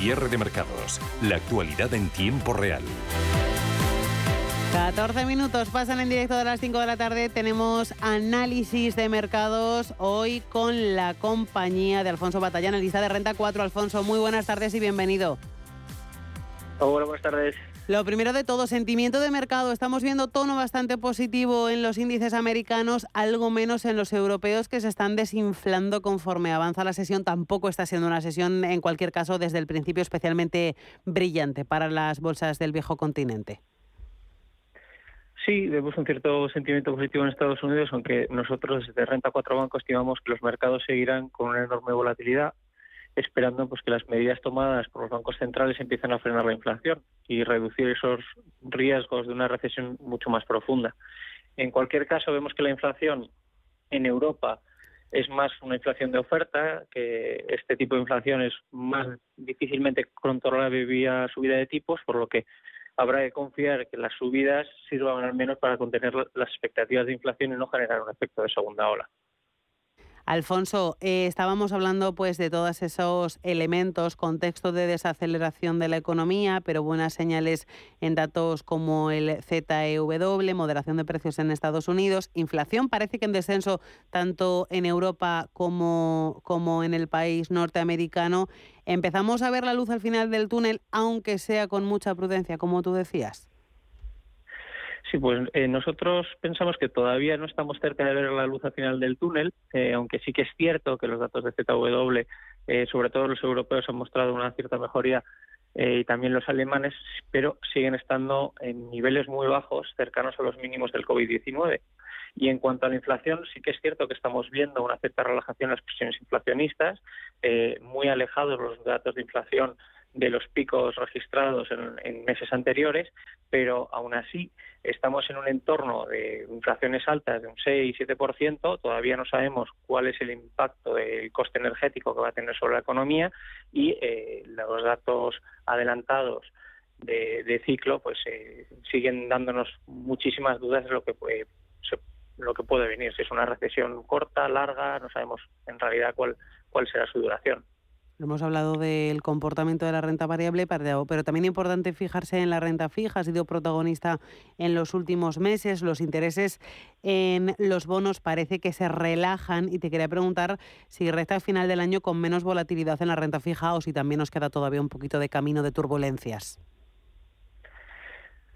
Cierre de mercados. La actualidad en tiempo real. 14 minutos pasan en directo de las 5 de la tarde. Tenemos análisis de mercados hoy con la compañía de Alfonso Batallán, lista de renta 4. Alfonso, muy buenas tardes y bienvenido. Hola, buenas tardes. Lo primero de todo, sentimiento de mercado. Estamos viendo tono bastante positivo en los índices americanos, algo menos en los europeos que se están desinflando conforme avanza la sesión. Tampoco está siendo una sesión, en cualquier caso, desde el principio especialmente brillante para las bolsas del viejo continente. Sí, vemos un cierto sentimiento positivo en Estados Unidos, aunque nosotros desde Renta 4 Banco estimamos que los mercados seguirán con una enorme volatilidad esperando pues que las medidas tomadas por los bancos centrales empiecen a frenar la inflación y reducir esos riesgos de una recesión mucho más profunda. En cualquier caso, vemos que la inflación en Europa es más una inflación de oferta, que este tipo de inflación es más difícilmente controlable vía subida de tipos, por lo que habrá que confiar que las subidas sirvan al menos para contener las expectativas de inflación y no generar un efecto de segunda ola. Alfonso, eh, estábamos hablando pues de todos esos elementos, contexto de desaceleración de la economía, pero buenas señales en datos como el ZEW, moderación de precios en Estados Unidos, inflación parece que en descenso tanto en Europa como, como en el país norteamericano. Empezamos a ver la luz al final del túnel, aunque sea con mucha prudencia, como tú decías. Sí, pues eh, nosotros pensamos que todavía no estamos cerca de ver la luz al final del túnel, eh, aunque sí que es cierto que los datos de ZW, eh, sobre todo los europeos, han mostrado una cierta mejoría y también los alemanes, pero siguen estando en niveles muy bajos, cercanos a los mínimos del COVID-19. Y en cuanto a la inflación, sí que es cierto que estamos viendo una cierta relajación en las presiones inflacionistas, muy alejados los datos de inflación de los picos registrados en, meses anteriores, pero aún así estamos en un entorno de inflaciones altas de un 6-7%, todavía no sabemos cuál es el impacto del coste energético que va a tener sobre la economía y eh, los datos adelantados de, ciclo pues eh, siguen dándonos muchísimas dudas de lo que puede lo que puede venir. Si es una recesión corta larga no sabemos en realidad cuál cuál será su duración Hemos hablado del comportamiento de la renta variable, pero también es importante fijarse en la renta fija. Ha sido protagonista en los últimos meses. Los intereses en los bonos parece que se relajan. Y te quería preguntar si resta al final del año con menos volatilidad en la renta fija o si también nos queda todavía un poquito de camino de turbulencias.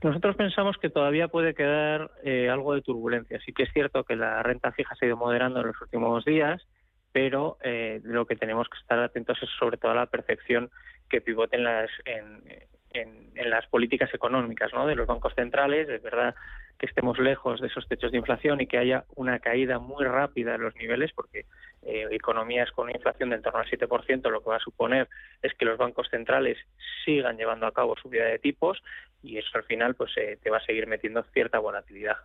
Nosotros pensamos que todavía puede quedar eh, algo de turbulencia. Sí que es cierto que la renta fija se ha ido moderando en los últimos días pero eh, lo que tenemos que estar atentos es sobre todo a la percepción que pivoten las, en, las políticas económicas ¿no? de los bancos centrales. Es verdad que estemos lejos de esos techos de inflación y que haya una caída muy rápida de los niveles, porque eh, economías con una inflación de en torno al 7% lo que va a suponer es que los bancos centrales sigan llevando a cabo subida de tipos y eso al final pues eh, te va a seguir metiendo cierta volatilidad.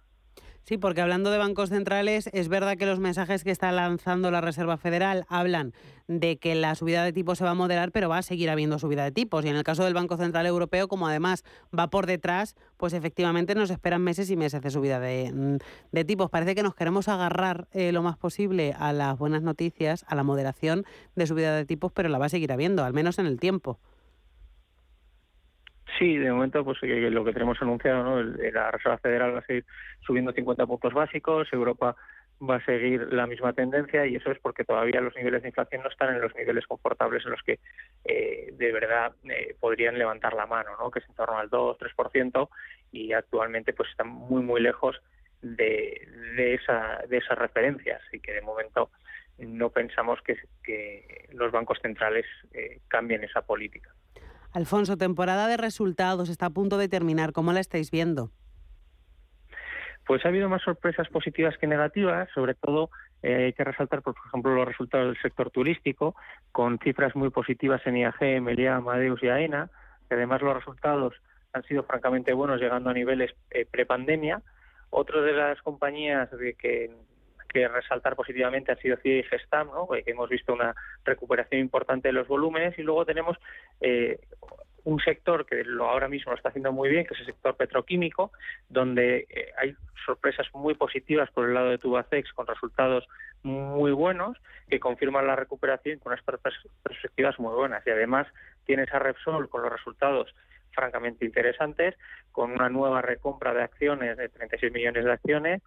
Sí, porque hablando de bancos centrales, es verdad que los mensajes que está lanzando la Reserva Federal hablan de que la subida de tipos se va a moderar, pero va a seguir habiendo subida de tipos. Y en el caso del Banco Central Europeo, como además va por detrás, pues efectivamente nos esperan meses y meses de subida de, mm, tipos. Parece que nos queremos agarrar eh, lo más posible a las buenas noticias, a la moderación de subida de tipos, pero la va a seguir habiendo, al menos en el tiempo. Sí, de momento, pues lo que tenemos anunciado, ¿no? la Reserva Federal va a seguir subiendo 50 puntos básicos, Europa va a seguir la misma tendencia y eso es porque todavía los niveles de inflación no están en los niveles confortables en los que eh, de verdad eh, podrían levantar la mano, ¿no? que es en torno al 2-3% y actualmente pues están muy muy lejos de, esa, de esas referencias y que de momento no pensamos que, que los bancos centrales eh, cambien esa política. Alfonso, temporada de resultados está a punto de terminar. ¿Cómo la estáis viendo? Pues ha habido más sorpresas positivas que negativas, sobre todo eh, hay que resaltar, por ejemplo, los resultados del sector turístico, con cifras muy positivas en IAG, Meliá, Amadeus y AENA, que además los resultados han sido francamente buenos, llegando a niveles eh, prepandemia. Otra de las compañías de que que resaltar positivamente ha sido CIA y Gestam, ¿no? que hemos visto una recuperación importante de los volúmenes y luego tenemos eh, un sector que lo ahora mismo lo está haciendo muy bien, que es el sector petroquímico, donde eh, hay sorpresas muy positivas por el lado de Tubacex con resultados muy buenos que confirman la recuperación con unas perspectivas muy buenas. Y además tienes a Repsol con los resultados francamente interesantes, con una nueva recompra de acciones de 36 millones de acciones,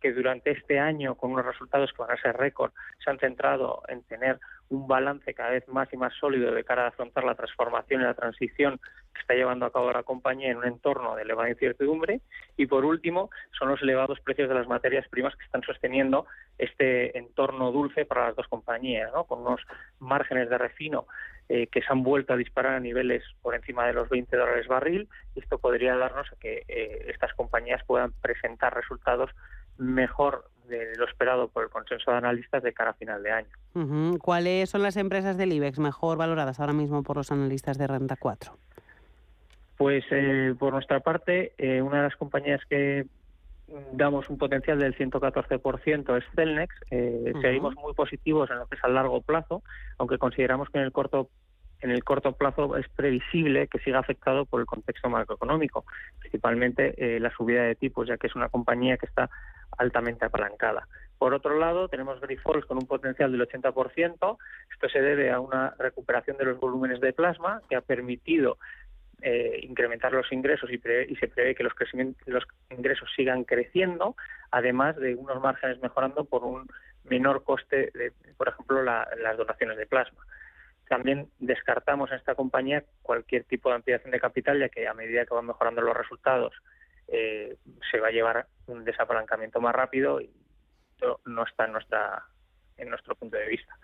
que durante este año, con unos resultados que van a ser récord, se han centrado en tener un balance cada vez más y más sólido de cara a afrontar la transformación y la transición que está llevando a cabo la compañía en un entorno de elevada incertidumbre. Y por último, son los elevados precios de las materias primas que están sosteniendo este entorno dulce para las dos compañías, ¿no? con unos márgenes de refino eh, que se han vuelto a disparar a niveles por encima de los 20 dólares barril. Esto podría darnos a que eh, estas compañías puedan presentar resultados mejor de lo esperado por el consenso de analistas de cara a final de año. ¿Cuáles son las empresas del IBEX mejor valoradas ahora mismo por los analistas de Renta 4? Pues eh, por nuestra parte, eh, una de las compañías que damos un potencial del 114% es Celnex. Eh, seguimos muy positivos en lo que es a largo plazo, aunque consideramos que en el corto en el corto plazo es previsible que siga afectado por el contexto macroeconómico, principalmente la subida de tipos, ya que es una compañía que está altamente apalancada. Por otro lado, tenemos Grifols con un potencial del 80%. Esto se debe a una recuperación de los volúmenes de plasma que ha permitido eh, incrementar los ingresos y, se prevé que los, los ingresos sigan creciendo, además de unos márgenes mejorando por un menor coste de, por ejemplo, las donaciones de plasma. También descartamos en esta compañía cualquier tipo de ampliación de capital, ya que a medida que van mejorando los resultados eh, se va a llevar un desapalancamiento más rápido y no está en nuestra en nuestro punto de vista.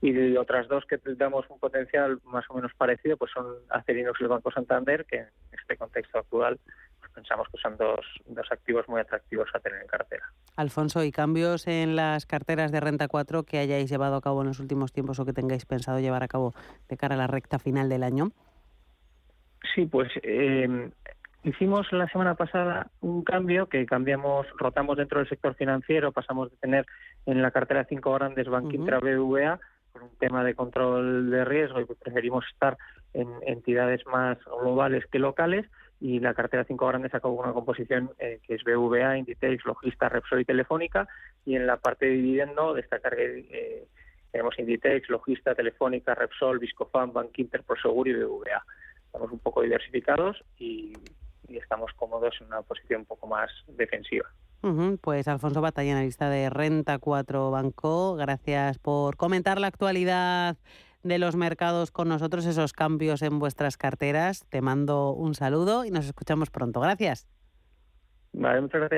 Y otras dos que damos un potencial más o menos parecido, pues son Acerinox y el Banco Santander, que en este contexto actual pues pensamos que son dos, dos activos muy atractivos a tener en cartera. Alfonso, ¿y cambios en las carteras de renta 4 que hayáis llevado a cabo en los últimos tiempos o que tengáis pensado llevar a cabo de cara a la recta final del año? Sí, pues eh, Hicimos la semana pasada un cambio que cambiamos, rotamos dentro del sector financiero, pasamos de tener en la cartera cinco grandes Bank Intra BVA por un tema de control de riesgo y preferimos estar en entidades más globales que locales y la cartera cinco grandes con una composición eh, que es BVA, Inditex, Logista, Repsol y Telefónica y en la parte de dividendo destacar que eh, tenemos Inditex, Logista, Telefónica, Repsol, Viscofan, Bank Inter, Prosegur y BVA. Estamos un poco diversificados y y estamos cómodos en una posición un poco más defensiva. Pues Alfonso Batalla, analista de Renta 4 Banco, gracias por comentar la actualidad de los mercados con nosotros, esos cambios en vuestras carteras. Te mando un saludo y nos escuchamos pronto. Gracias. Vale, muchas gracias.